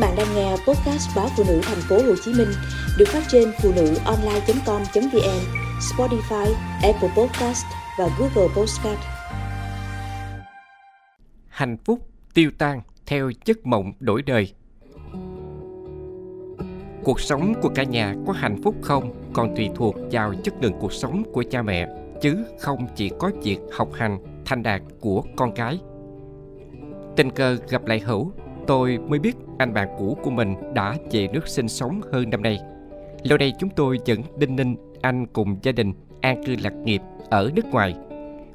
bạn đang nghe podcast báo phụ nữ thành phố Hồ Chí Minh được phát trên phụ nữ online.com.vn, Spotify, Apple Podcast và Google Podcast. Hạnh phúc tiêu tan theo giấc mộng đổi đời. Cuộc sống của cả nhà có hạnh phúc không còn tùy thuộc vào chất lượng cuộc sống của cha mẹ, chứ không chỉ có việc học hành, thành đạt của con cái. Tình cờ gặp lại Hữu tôi mới biết anh bạn cũ của mình đã về nước sinh sống hơn năm nay. Lâu nay chúng tôi vẫn đinh ninh anh cùng gia đình an cư lạc nghiệp ở nước ngoài.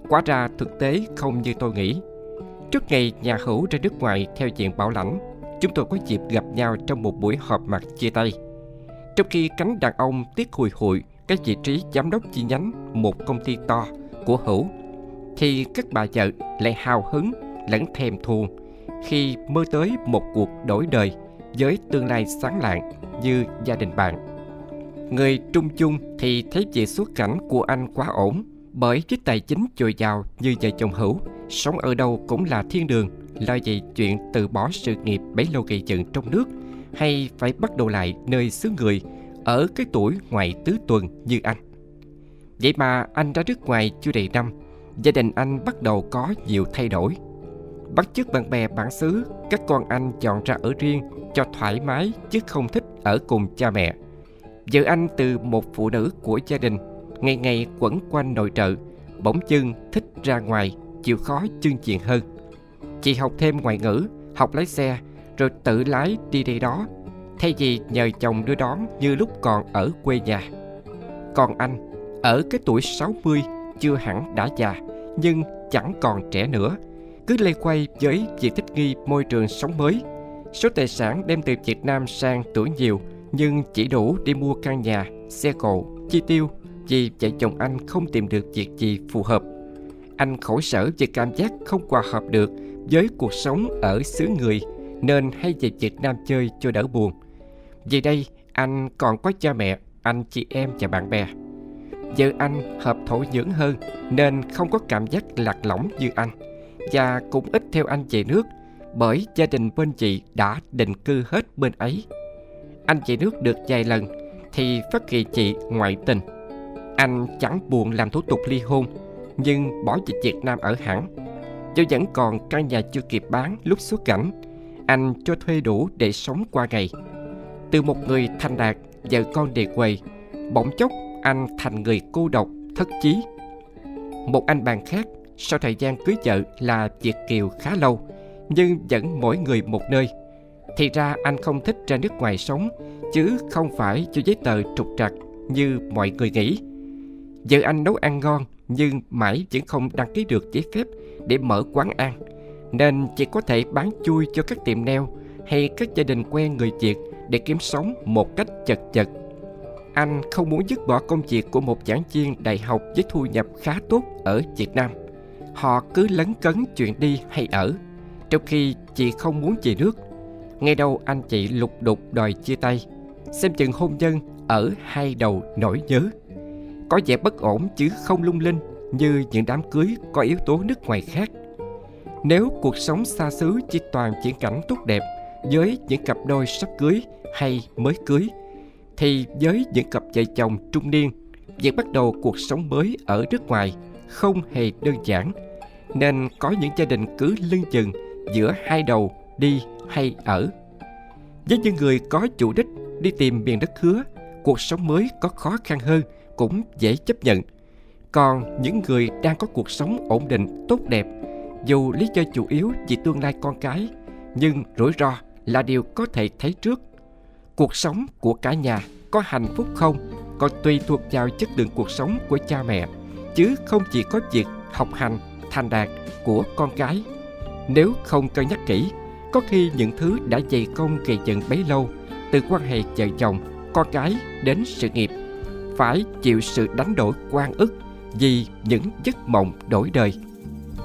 Quá ra thực tế không như tôi nghĩ. Trước ngày nhà hữu ra nước ngoài theo diện bảo lãnh, chúng tôi có dịp gặp nhau trong một buổi họp mặt chia tay. Trong khi cánh đàn ông tiếc hùi hụi cái vị trí giám đốc chi nhánh một công ty to của hữu, thì các bà vợ lại hào hứng lẫn thèm thuồng khi mơ tới một cuộc đổi đời với tương lai sáng lạng như gia đình bạn. Người trung chung thì thấy về xuất cảnh của anh quá ổn bởi với tài chính dồi dào như vợ chồng hữu, sống ở đâu cũng là thiên đường, lo gì chuyện từ bỏ sự nghiệp bấy lâu gây dựng trong nước hay phải bắt đầu lại nơi xứ người ở cái tuổi ngoài tứ tuần như anh. Vậy mà anh ra nước ngoài chưa đầy năm, gia đình anh bắt đầu có nhiều thay đổi bắt chước bạn bè bản xứ, các con anh chọn ra ở riêng, cho thoải mái chứ không thích ở cùng cha mẹ. Vợ anh từ một phụ nữ của gia đình, ngày ngày quẩn quanh nội trợ, bỗng dưng thích ra ngoài, chịu khó chương chuyện hơn. Chị học thêm ngoại ngữ, học lái xe, rồi tự lái đi đây đó, thay vì nhờ chồng đưa đón như lúc còn ở quê nhà. Còn anh, ở cái tuổi 60 chưa hẳn đã già, nhưng chẳng còn trẻ nữa cứ lây quay với việc thích nghi môi trường sống mới. Số tài sản đem từ Việt Nam sang tuổi nhiều nhưng chỉ đủ để mua căn nhà, xe cộ, chi tiêu vì vợ chồng anh không tìm được việc gì phù hợp. Anh khổ sở vì cảm giác không hòa hợp được với cuộc sống ở xứ người nên hay về Việt Nam chơi cho đỡ buồn. Vì đây, anh còn có cha mẹ, anh chị em và bạn bè. Vợ anh hợp thổ dưỡng hơn nên không có cảm giác lạc lõng như anh và cũng ít theo anh về nước bởi gia đình bên chị đã định cư hết bên ấy. Anh về nước được vài lần thì phát hiện chị ngoại tình. Anh chẳng buồn làm thủ tục ly hôn nhưng bỏ về Việt Nam ở hẳn. Do vẫn còn căn nhà chưa kịp bán lúc xuất cảnh, anh cho thuê đủ để sống qua ngày. Từ một người thành đạt, vợ con đề quầy, bỗng chốc anh thành người cô độc, thất chí. Một anh bạn khác sau thời gian cưới vợ là Việt Kiều khá lâu, Nhưng vẫn mỗi người một nơi. Thì ra anh không thích ra nước ngoài sống, Chứ không phải cho giấy tờ trục trặc như mọi người nghĩ. Vợ anh nấu ăn ngon, Nhưng mãi vẫn không đăng ký được giấy phép để mở quán ăn, Nên chỉ có thể bán chui cho các tiệm neo Hay các gia đình quen người Việt để kiếm sống một cách chật chật anh không muốn dứt bỏ công việc của một giảng viên đại học với thu nhập khá tốt ở Việt Nam họ cứ lấn cấn chuyện đi hay ở. Trong khi chị không muốn về nước, ngay đâu anh chị lục đục đòi chia tay. Xem chừng hôn nhân ở hai đầu nỗi nhớ. Có vẻ bất ổn chứ không lung linh như những đám cưới có yếu tố nước ngoài khác. Nếu cuộc sống xa xứ chỉ toàn chuyển cảnh tốt đẹp với những cặp đôi sắp cưới hay mới cưới, thì với những cặp vợ chồng trung niên, việc bắt đầu cuộc sống mới ở nước ngoài không hề đơn giản. Nên có những gia đình cứ lưng chừng giữa hai đầu đi hay ở. Với những người có chủ đích đi tìm miền đất hứa, cuộc sống mới có khó khăn hơn cũng dễ chấp nhận. Còn những người đang có cuộc sống ổn định, tốt đẹp, dù lý do chủ yếu vì tương lai con cái, nhưng rủi ro là điều có thể thấy trước. Cuộc sống của cả nhà có hạnh phúc không còn tùy thuộc vào chất lượng cuộc sống của cha mẹ chứ không chỉ có việc học hành, thành đạt của con cái. Nếu không cân nhắc kỹ, có khi những thứ đã dày công kỳ dựng bấy lâu, từ quan hệ vợ chồng, con cái đến sự nghiệp, phải chịu sự đánh đổi quan ức vì những giấc mộng đổi đời.